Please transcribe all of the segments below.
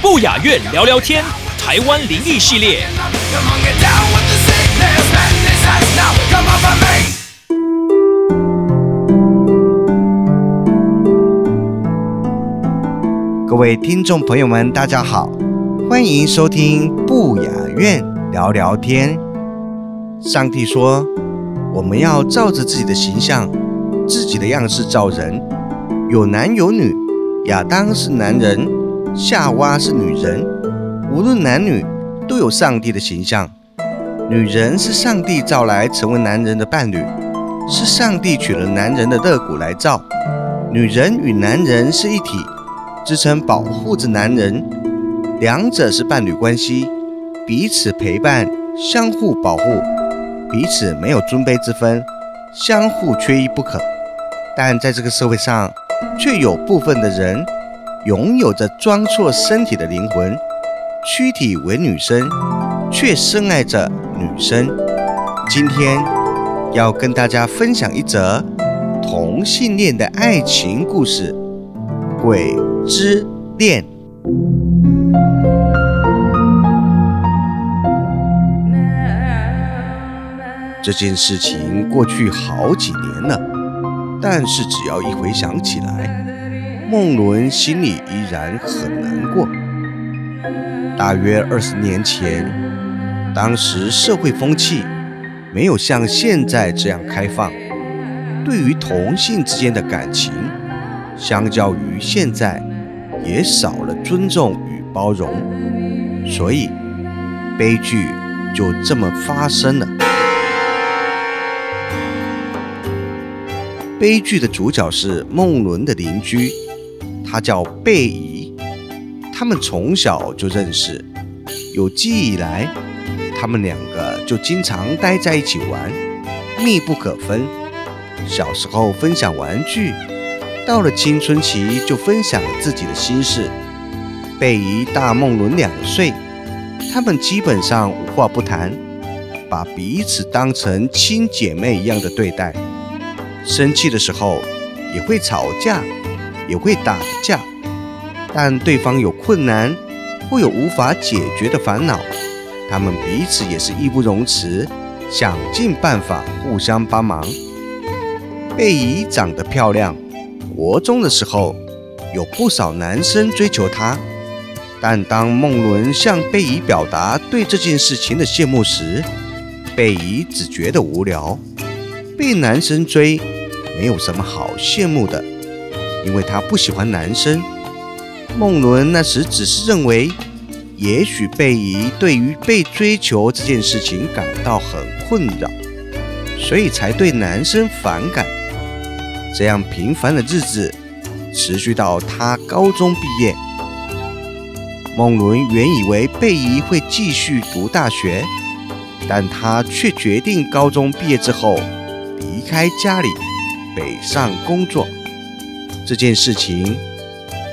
不雅院聊聊天，台湾灵异系列。各位听众朋友们，大家好，欢迎收听不雅院聊聊天。上帝说，我们要照着自己的形象、自己的样式造人，有男有女。亚当是男人，夏娃是女人。无论男女，都有上帝的形象。女人是上帝造来成为男人的伴侣，是上帝取了男人的肋骨来造。女人与男人是一体。支撑保护着男人，两者是伴侣关系，彼此陪伴，相互保护，彼此没有尊卑之分，相互缺一不可。但在这个社会上，却有部分的人拥有着装错身体的灵魂，躯体为女生，却深爱着女生。今天要跟大家分享一则同性恋的爱情故事。鬼之恋这件事情过去好几年了，但是只要一回想起来，孟伦心里依然很难过。大约二十年前，当时社会风气没有像现在这样开放，对于同性之间的感情。相较于现在，也少了尊重与包容，所以悲剧就这么发生了。悲剧的主角是梦伦的邻居，他叫贝姨，他们从小就认识，有记忆以来，他们两个就经常待在一起玩，密不可分。小时候分享玩具。到了青春期，就分享自己的心事。贝姨大梦伦两岁，他们基本上无话不谈，把彼此当成亲姐妹一样的对待。生气的时候也会吵架，也会打架。但对方有困难或有无法解决的烦恼，他们彼此也是义不容辞，想尽办法互相帮忙。贝姨长得漂亮。国中的时候，有不少男生追求她，但当孟伦向贝姨表达对这件事情的羡慕时，贝姨只觉得无聊。被男生追没有什么好羡慕的，因为她不喜欢男生。孟伦那时只是认为，也许贝姨对于被追求这件事情感到很困扰，所以才对男生反感。这样平凡的日子持续到他高中毕业。孟伦原以为贝姨会继续读大学，但他却决定高中毕业之后离开家里，北上工作。这件事情，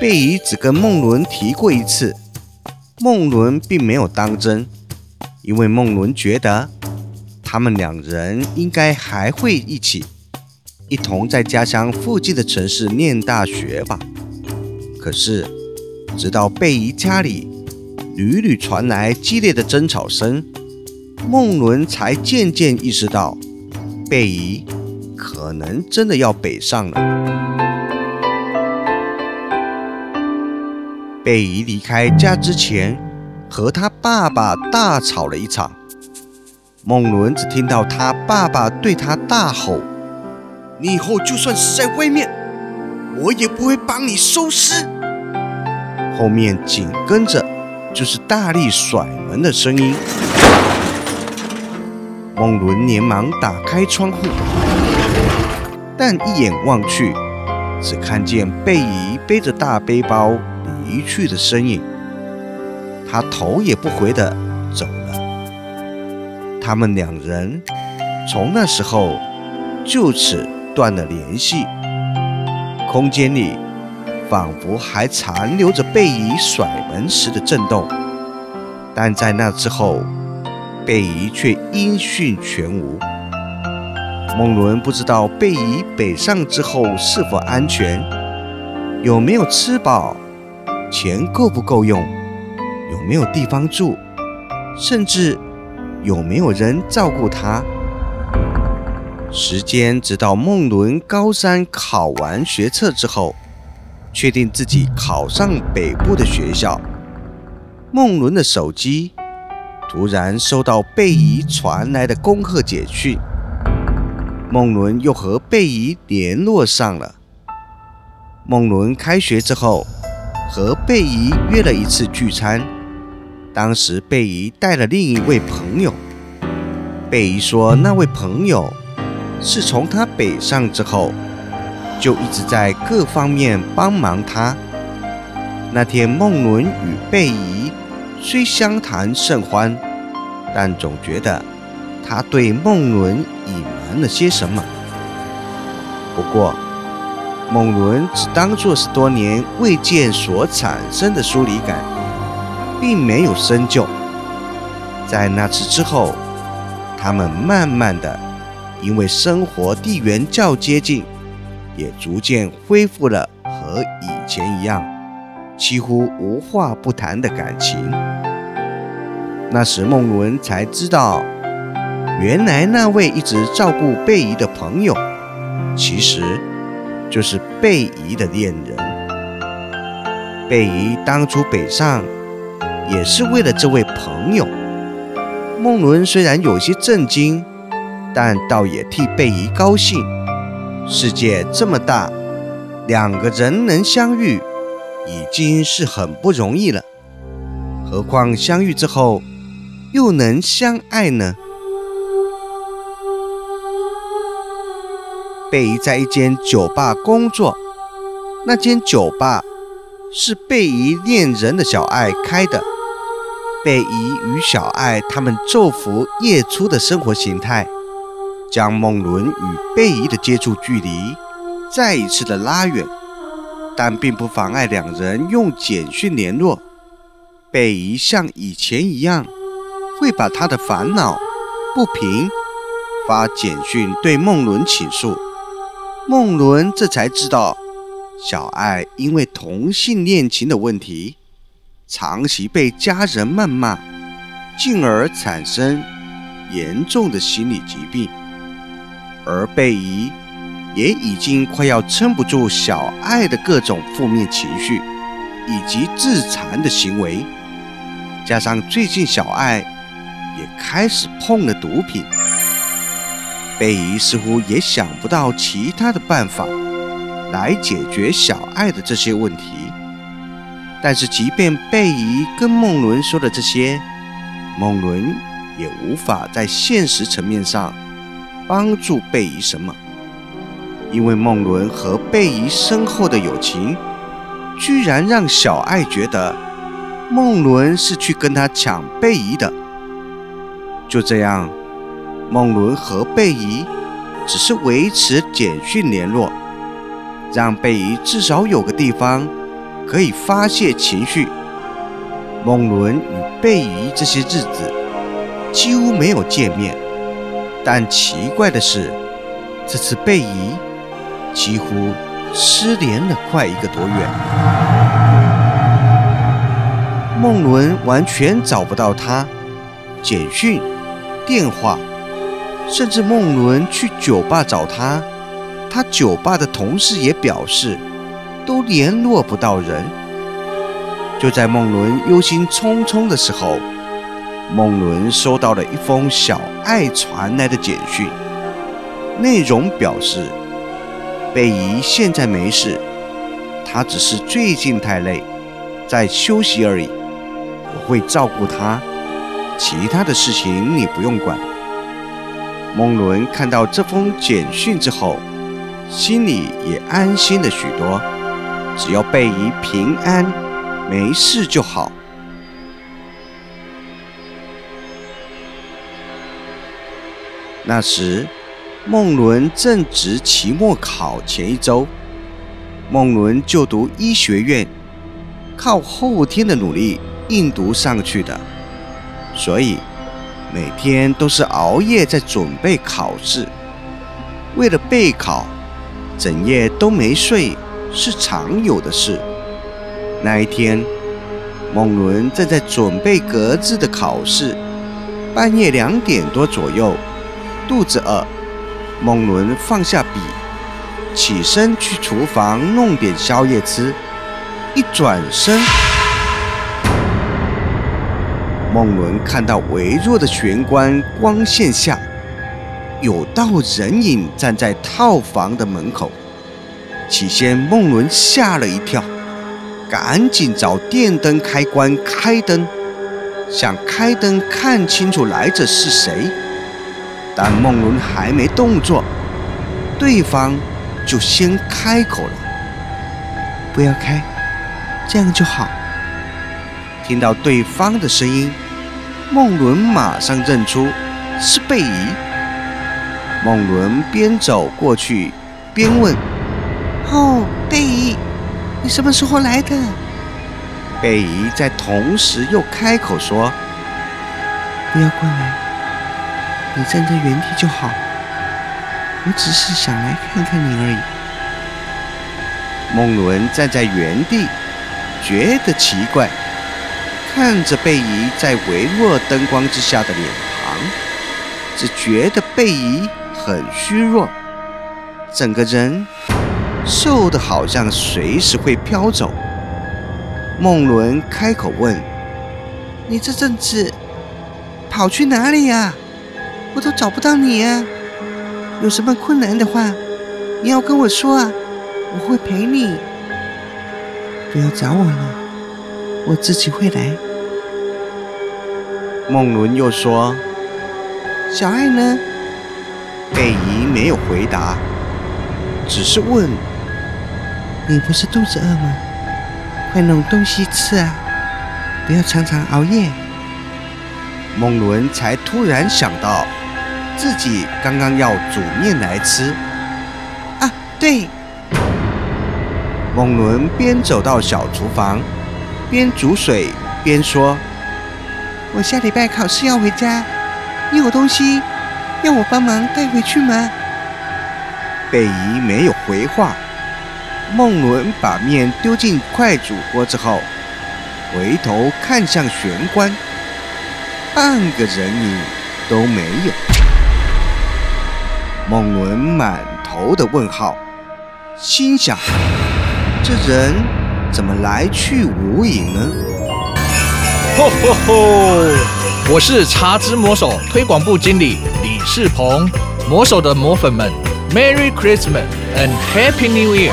贝姨只跟孟伦提过一次，孟伦并没有当真，因为孟伦觉得他们两人应该还会一起。一同在家乡附近的城市念大学吧。可是，直到贝姨家里屡屡传来激烈的争吵声，孟伦才渐渐意识到，贝姨可能真的要北上了。贝姨离开家之前，和他爸爸大吵了一场。孟伦只听到他爸爸对他大吼。你以后就算死在外面，我也不会帮你收尸。后面紧跟着就是大力甩门的声音。孟伦连忙打开窗户，但一眼望去，只看见贝姨背着大背包离去的身影。他头也不回地走了。他们两人从那时候就此断了联系。空间里仿佛还残留着贝姨甩门时的震动，但在那之后，贝姨却音讯全无。孟伦不知道贝姨北上之后是否安全，有没有吃饱，钱够不够用。有没有地方住，甚至有没有人照顾他？时间直到孟伦高三考完学测之后，确定自己考上北部的学校，孟伦的手机突然收到贝姨传来的恭贺简讯，孟伦又和贝姨联络上了。孟伦开学之后，和贝姨约了一次聚餐。当时贝姨带了另一位朋友。贝姨说，那位朋友是从他北上之后，就一直在各方面帮忙他。那天孟伦与贝姨虽相谈甚欢，但总觉得他对孟伦隐谈了些什么。不过，孟伦只当作是多年未见所产生的疏离感。并没有深究。在那次之后，他们慢慢的，因为生活地缘较接近，也逐渐恢复了和以前一样，几乎无话不谈的感情。那时孟伦才知道，原来那位一直照顾贝姨的朋友，其实就是贝姨的恋人。贝姨当初北上。也是为了这位朋友，孟伦虽然有些震惊，但倒也替贝姨高兴。世界这么大，两个人能相遇，已经是很不容易了，何况相遇之后又能相爱呢？贝姨在一间酒吧工作，那间酒吧是贝姨恋人的小爱开的。贝姨与小爱他们昼伏夜出的生活形态，将梦伦与贝姨的接触距离再一次的拉远，但并不妨碍两人用简讯联络。贝姨像以前一样，会把她的烦恼、不平发简讯对梦伦倾诉。梦伦这才知道，小爱因为同性恋情的问题。长期被家人谩骂，进而产生严重的心理疾病，而贝姨也已经快要撑不住小爱的各种负面情绪以及自残的行为，加上最近小爱也开始碰了毒品，贝姨似乎也想不到其他的办法来解决小爱的这些问题。但是，即便贝姨跟孟伦说的这些，孟伦也无法在现实层面上帮助贝姨什么，因为孟伦和贝姨深厚的友情，居然让小爱觉得孟伦是去跟他抢贝姨的。就这样，孟伦和贝姨只是维持简讯联络，让贝姨至少有个地方。可以发泄情绪。孟伦与贝姨这些日子几乎没有见面，但奇怪的是，这次贝姨几乎失联了快一个多月。孟伦完全找不到她，简讯、电话，甚至孟伦去酒吧找她，他酒吧的同事也表示。都联络不到人。就在孟伦忧心忡忡的时候，孟伦收到了一封小爱传来的简讯，内容表示贝姨现在没事，她只是最近太累，在休息而已。我会照顾她，其他的事情你不用管。孟伦看到这封简讯之后，心里也安心了许多。只要贝姨平安没事就好。那时，孟伦正值期末考前一周。孟伦就读医学院，靠后天的努力硬读上去的，所以每天都是熬夜在准备考试。为了备考，整夜都没睡是常有的事。那一天，梦伦正在准备格子的考试，半夜两点多左右，肚子饿，梦伦放下笔。起身去厨房弄点宵夜吃，一转身，孟伦看到微弱的玄关光线下，有道人影站在套房的门口。起先，孟伦吓了一跳，赶紧找电灯开关开灯，想开灯看清楚来者是谁。但孟伦还没动作，对方。就先开口了，不要开，这样就好。听到对方的声音，梦伦马上认出是贝姨。梦伦边走过去边问：“哦，贝姨，你什么时候来的？”贝姨在同时又开口说：“不要过来，你站在原地就好。”我只是想来看看你而已。梦伦站在原地，觉得奇怪，看着贝姨在微弱灯光之下的脸庞，只觉得贝姨很虚弱，整个人瘦的好像随时会飘走。梦伦开口问：“你这阵子跑去哪里呀？我都找不到你呀！”有什么困难的话，你要跟我说啊，我会陪你。不要找我了，我自己会来。梦伦又说：“小爱呢？”贝姨没有回答，只是问：“你不是肚子饿吗？快弄东西吃啊，不要常常熬夜。”梦伦才突然想到。自己刚刚要煮面来吃啊！对，梦伦边走到小厨房，边煮水边说：“我下礼拜考试要回家，你有东西要我帮忙带回去吗？”贝姨没有回话。孟伦把面丢进快煮锅之后，回头看向玄关，半个人影都没有。孟伦满头的问号，心想：这人怎么来去无影呢？吼吼吼！我是茶之魔手推广部经理李世鹏。魔手的魔粉们，Merry Christmas and Happy New Year！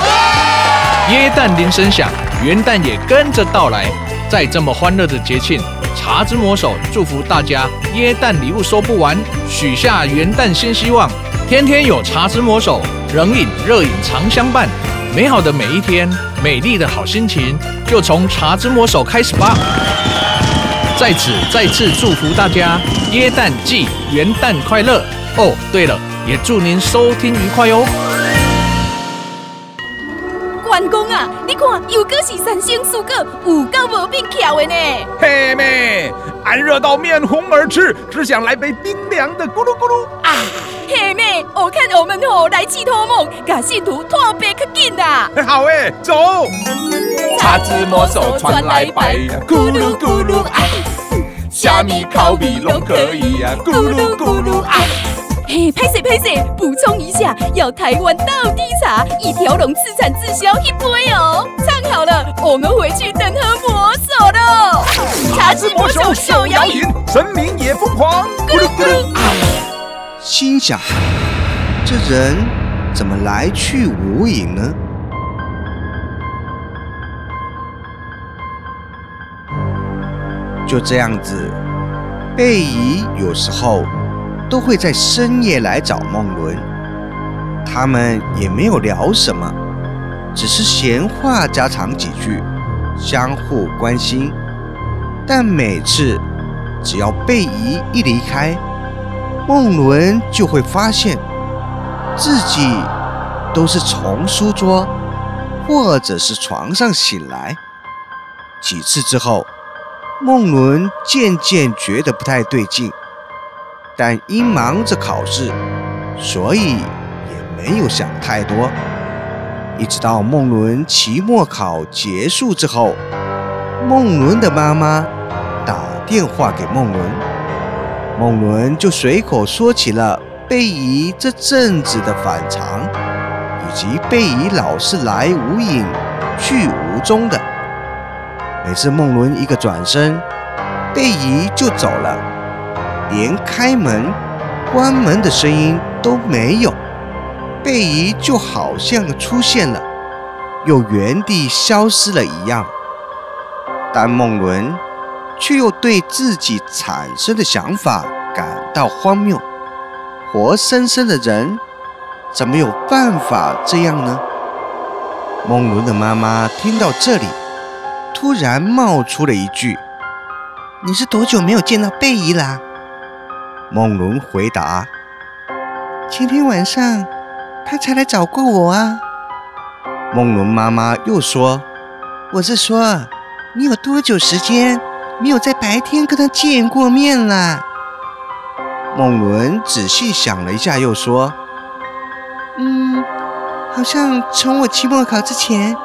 耶诞铃声响，元旦也跟着到来。在这么欢乐的节庆，茶之魔手祝福大家耶诞礼物收不完，许下元旦新希望。天天有茶之魔手，冷饮热饮常相伴。美好的每一天，美丽的好心情，就从茶之魔手开始吧。在此再次祝福大家耶诞季元旦快乐哦！对了，也祝您收听愉快哟。关公啊，你看又果是三星素果，有够无变巧的呢。嘿妹，俺热到面红耳赤，只想来杯冰凉的咕噜咕噜啊。嘿妹，我看我们吼来去托梦，把信徒托别可紧啦。好诶，走。茶之魔手传来白，咕噜咕噜啊，虾米烤米拢可以呀，咕噜咕噜啊。嘿，拍摄拍摄，补充一下，要台湾到地茶，一条龙自产自销一杯哦。唱好了，我们回去等喝魔手喽。茶之魔手手摇饮，神明也疯狂，咕噜咕噜啊。心想：这人怎么来去无影呢？就这样子，贝姨有时候都会在深夜来找孟伦。他们也没有聊什么，只是闲话家常几句，相互关心。但每次只要贝姨一离开，梦伦就会发现自己都是从书桌或者是床上醒来。几次之后，梦伦渐渐觉得不太对劲，但因忙着考试，所以也没有想太多。一直到梦伦期末考结束之后，梦伦的妈妈打电话给梦伦，梦伦就随口说起了贝姨这阵子的反常，以及贝姨老是来无影去无踪的。每次梦伦一个转身，贝姨就走了，连开门、关门的声音都没有。贝姨就好像出现了，又原地消失了一样。但梦伦却又对自己产生的想法感到荒谬。活生生的人，怎么有办法这样呢？梦伦的妈妈听到这里。突然冒出了一句：“你是多久没有见到贝姨啦？”梦伦回答：“前天晚上，他才来找过我啊。”梦伦妈妈又说：“我是说，你有多久时间没有在白天跟他见过面了？”梦伦仔细想了一下，又说：“嗯，好像从我期末考之前。”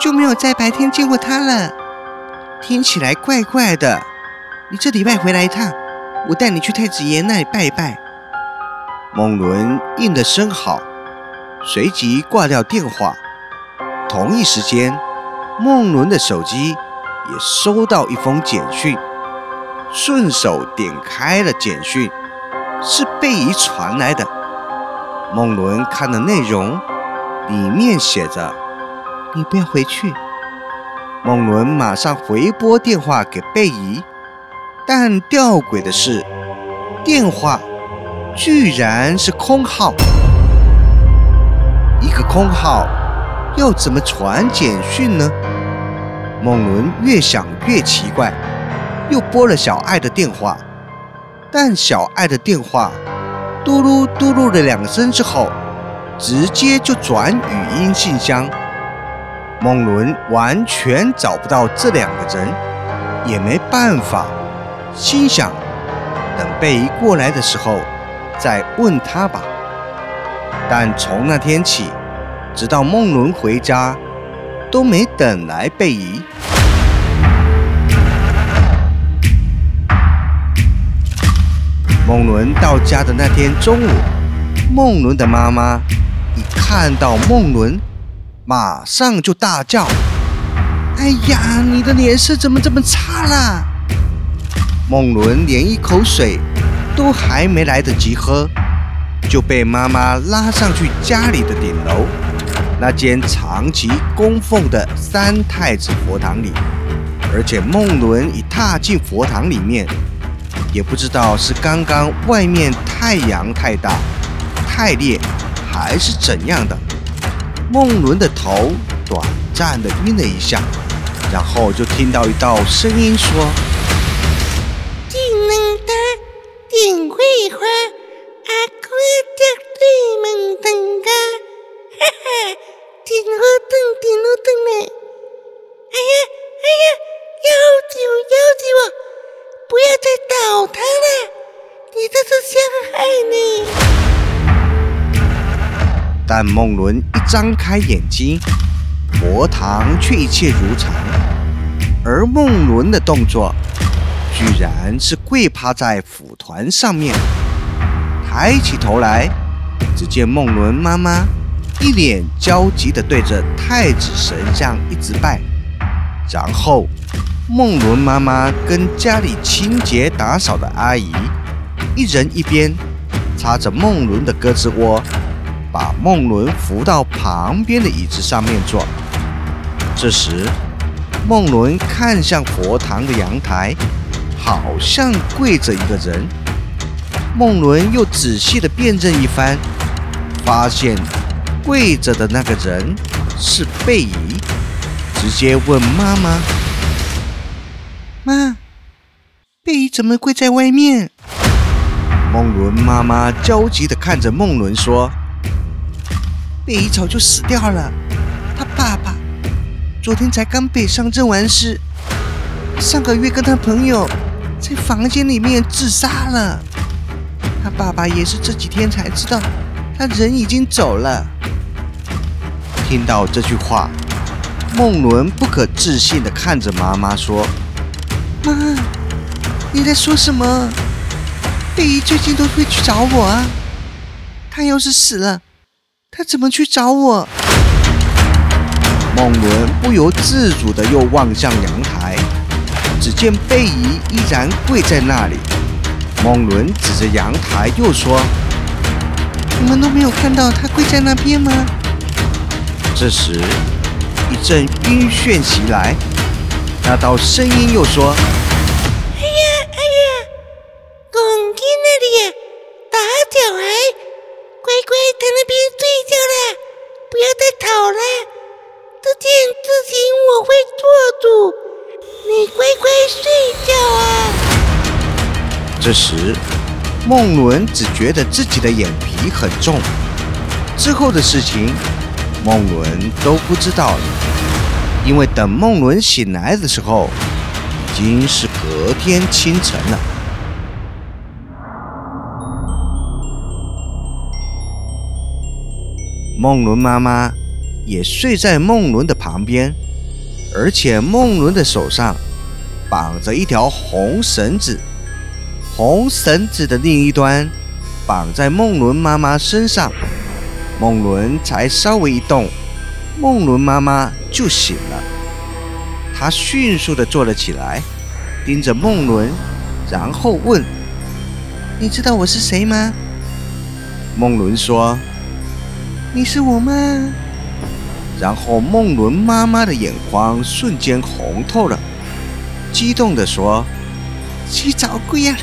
就没有在白天见过他了，听起来怪怪的。你这礼拜回来一趟，我带你去太子爷那里拜一拜。孟伦应的声好，随即挂掉电话。同一时间，孟伦的手机也收到一封简讯，顺手点开了简讯，是贝姨传来的。孟伦看的内容，里面写着。你不要回去。孟伦马上回拨电话给贝姨，但吊诡的是，电话居然是空号。一个空号要怎么传简讯呢？孟伦越想越奇怪，又拨了小爱的电话，但小爱的电话嘟噜嘟噜了两声之后，直接就转语音信箱。孟伦完全找不到这两个人，也没办法，心想等贝姨过来的时候再问他吧。但从那天起，直到梦伦回家，都没等来贝姨。梦伦到家的那天中午，梦伦的妈妈一看到梦伦。马上就大叫：“哎呀，你的脸色怎么这么差啦？”孟伦连一口水都还没来得及喝，就被妈妈拉上去家里的顶楼，那间长期供奉的三太子佛堂里。而且孟伦一踏进佛堂里面，也不知道是刚刚外面太阳太大、太烈，还是怎样的。孟伦的头短暂的晕了一下，然后就听到一道声音说：“电绘画，阿哥绝对门登噶，哈哈，电话灯电话灯呢？哎呀哎呀，要救要救我！不要再倒他了，你这是陷害你。”但梦伦一张开眼睛，佛堂却一切如常，而梦伦的动作居然是跪趴在蒲团上面，抬起头来，只见孟伦妈妈一脸焦急地对着太子神像一直拜，然后孟伦妈妈跟家里清洁打扫的阿姨一人一边擦着孟伦的胳肢窝。把孟伦扶到旁边的椅子上面坐。这时，孟伦看向佛堂的阳台，好像跪着一个人。孟伦又仔细的辨认一番，发现跪着的那个人是贝姨，直接问妈妈：“妈，贝姨怎么跪在外面？”孟伦妈妈焦急的看着孟伦说：“贝姨早就死掉了，他爸爸昨天才刚北上阵完事，上个月跟他朋友在房间里面自杀了。他爸爸也是这几天才知道，他人已经走了。”听到这句话，梦伦不可置信的看着妈妈说：“妈，你在说什么？”贝姨最近都会去找我啊！他要是死了，他怎么去找我？梦伦不由自主的又望向阳台，只见贝姨依然跪在那里。梦伦指着阳台又说：“你们都没有看到他跪在那边吗？”这时，一阵晕眩袭来，那道声音又说。这时，梦伦只觉得自己的眼皮很重，之后的事情梦伦都不知道了，因为等梦伦醒来的时候，已经是隔天清晨了。梦伦妈妈也睡在梦伦的旁边，而且梦伦的手上绑着一条红绳子，红绳子的另一端绑在梦伦妈妈身上。梦伦才稍微一动，梦伦妈妈就醒了。她迅速的坐了起来，盯着梦伦，然后问：“你知道我是谁吗？”梦伦说。你是我吗？然后梦伦妈妈的眼眶瞬间红透了，激动地说：“去找鬼呀！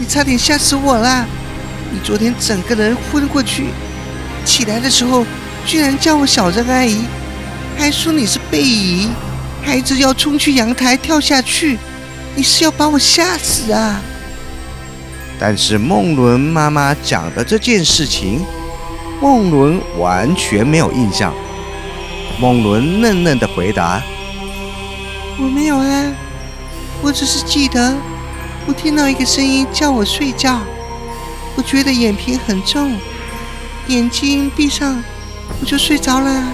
你差点吓死我啦！你昨天整个人昏过去，起来的时候居然叫我小珍阿姨，还说你是贝姨，孩子要冲去阳台跳下去，你是要把我吓死啊！”但是梦伦妈妈讲的这件事情。梦伦完全没有印象。梦伦嫩嫩的回答：“我没有啊，我只是记得我听到一个声音叫我睡觉，我觉得眼皮很重，眼睛闭上我就睡着了。”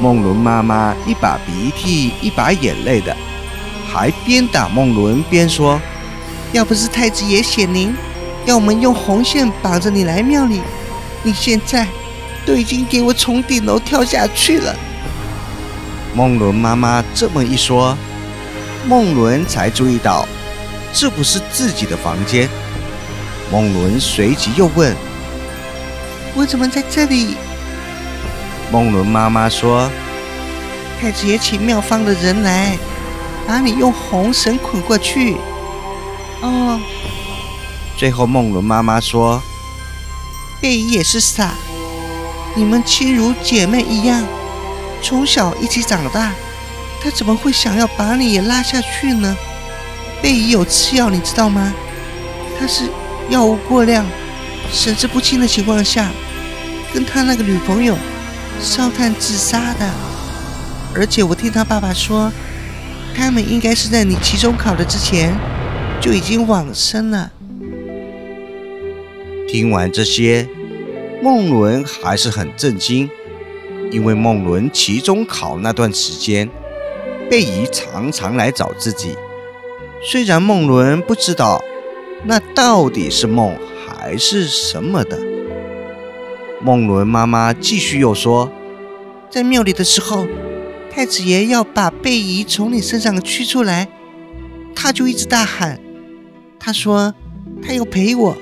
梦伦妈妈一把鼻涕一把眼泪的，还边打梦伦边说：“要不是太子爷显灵，要我们用红线绑着你来庙里。”你现在都已经给我从顶楼跳下去了。梦伦妈妈这么一说，梦伦才注意到这不是自己的房间。梦伦随即又问：“我怎么在这里？”梦伦妈妈说：“太子爷请妙方的人来，把你用红绳捆过去。”哦。最后，梦伦妈妈说。贝姨也是傻，你们亲如姐妹一样，从小一起长大，她怎么会想要把你也拉下去呢？贝姨有吃药，你知道吗？他是药物过量、神志不清的情况下，跟他那个女朋友烧炭自杀的。而且我听他爸爸说，他们应该是在你期中考的之前就已经往生了。听完这些，梦伦还是很震惊，因为梦伦期中考那段时间，贝姨常常来找自己。虽然梦伦不知道那到底是梦还是什么的，梦伦妈妈继续又说，在庙里的时候，太子爷要把贝姨从你身上驱出来，他就一直大喊，他说他要陪我。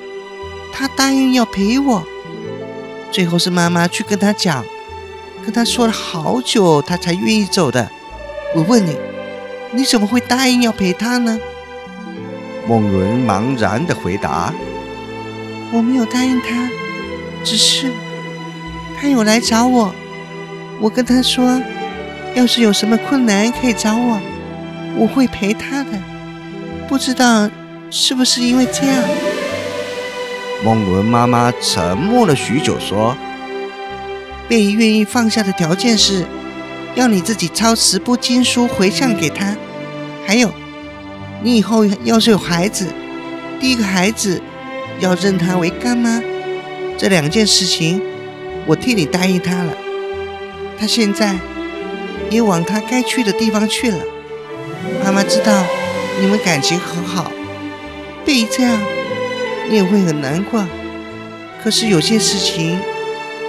他答应要陪我，最后是妈妈去跟他讲，跟他说了好久，他才愿意走的。我问你，你怎么会答应要陪他呢？梦伦茫然的回答。我没有答应他，只是他有来找我，我跟他说，要是有什么困难可以找我，我会陪他的。不知道是不是因为这样？孟伦妈妈沉默了许久，说贝姨愿意放下的条件是，要你自己抄十部经书回向给他，还有，你以后要是有孩子，第一个孩子要认他为干妈。这两件事情，我替你答应他了。他现在也往他该去的地方去了。妈妈知道你们感情很好，被这样，你也会很难过。可是有些事情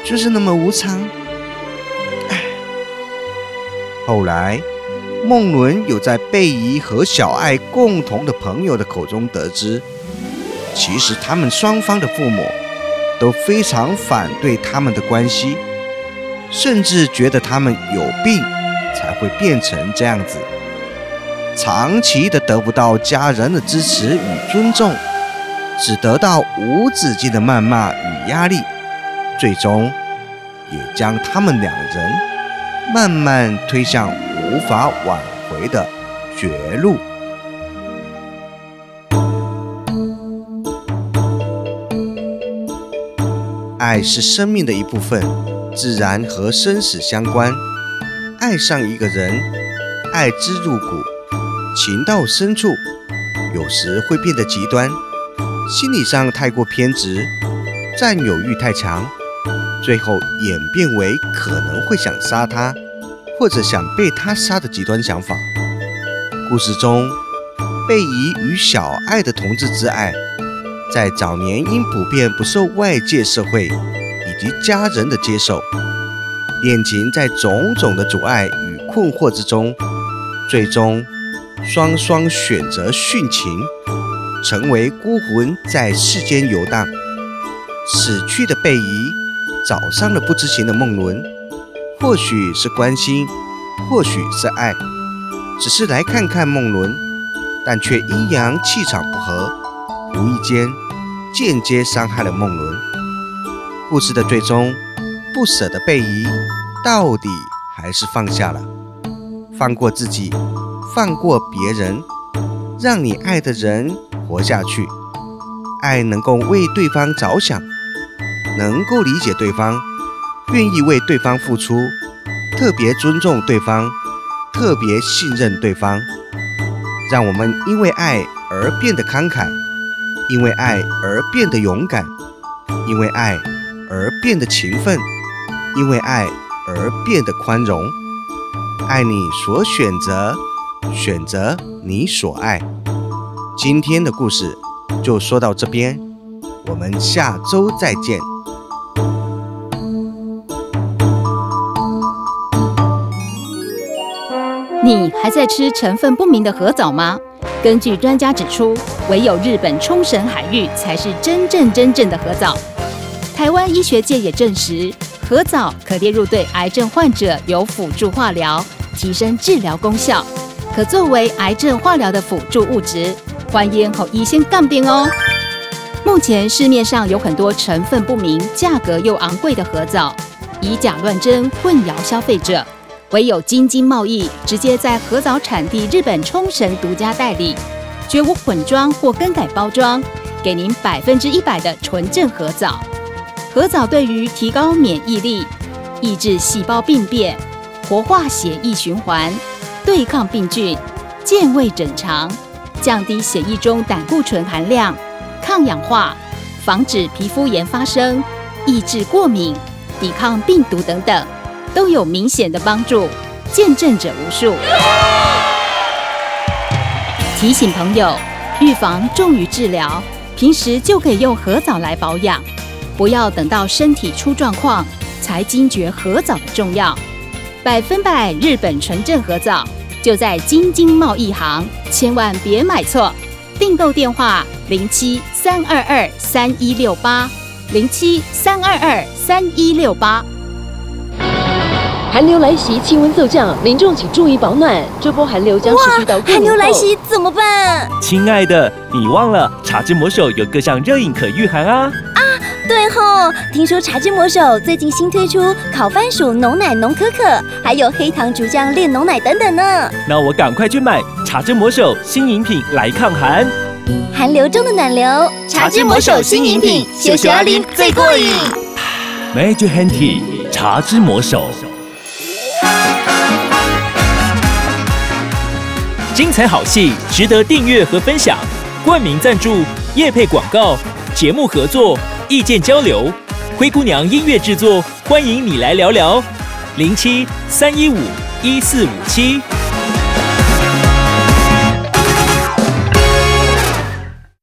就是那么无常。后来，孟伦有在贝姨和小爱共同的朋友的口中得知，其实他们双方的父母都非常反对他们的关系，甚至觉得他们有病才会变成这样子。长期的得不到家人的支持与尊重，只得到无止境的谩骂与压力，最终也将他们两人慢慢推向无法挽回的绝路。爱是生命的一部分，自然和生死相关。爱上一个人，爱之入骨，情到深处，有时会变得极端，心理上太过偏执，占有欲太强，最后演变为可能会想杀他，或者想被他杀的极端想法。故事中，贝姨与小爱的同志之爱，在早年因普遍不受外界社会以及家人的接受，恋情在种种的阻碍与困惑之中，最终双双选择殉情，成为孤魂在世间游荡。死去的贝姨早上了不知情的梦伦，或许是关心，或许是爱，只是来看看梦伦，但却阴阳气场不合，无意间间接伤害了梦伦。故事的最终，不舍的贝姨到底还是放下了，放过自己，放过别人，让你爱的人活下去。爱能够为对方着想，能够理解对方，愿意为对方付出，特别尊重对方，特别信任对方，让我们因为爱而变得慷慨，因为爱而变得勇敢，因为爱而变得勤奋，因为爱而变得宽容。爱你所选择，选择你所爱。今天的故事就说到这边，我们下周再见。你还在吃成分不明的核藻吗？根据专家指出，唯有日本冲绳海域才是真正真正的核藻。台湾医学界也证实，核藻可列入对癌症患者有辅助化疗，提升治疗功效，可作为癌症化疗的辅助物质。欢迎和医先杠边哦。目前市面上有很多成分不明、价格又昂贵的核藻，以假乱真，混淆消费者。唯有京津贸易直接在河藻产地日本冲绳独家代理，绝无混装或更改包装，给您百分之一百的纯正河藻。河藻对于提高免疫力、抑制细胞病变、活化血液循环、对抗病菌、健胃整肠、降低血液中胆固醇含量、抗氧化、防止皮肤炎发生、抑制过敏、抵抗病毒等等。都有明显的帮助，见证者无数。提醒朋友，预防重于治疗，平时就可以用核藻来保养，不要等到身体出状况才惊觉核藻的重要。百分百日本纯正核藻就在京津贸易行，千万别买错。订购电话：零七三二二三一六八零七三二二三一六八。寒流来袭，气温骤降，民众请注意保暖。这波寒流将持续到寒流来袭怎么办？亲爱的，你忘了茶之魔手有各项热饮可御寒啊！啊对吼，听说茶之魔手最近新推出烤番薯浓奶浓可可，还有黑糖竹浆炼浓奶等等呢。那我赶快去买茶之魔手新饮品来抗寒。寒流中的暖流，茶之魔手新饮品，秀秀阿林最过瘾。Magic Handy 茶之魔手，精彩好戏值得订阅和分享。冠名赞助、夜配广告、节目合作、意见交流，灰姑娘音乐制作，欢迎你来聊聊。零七三一五一四五七。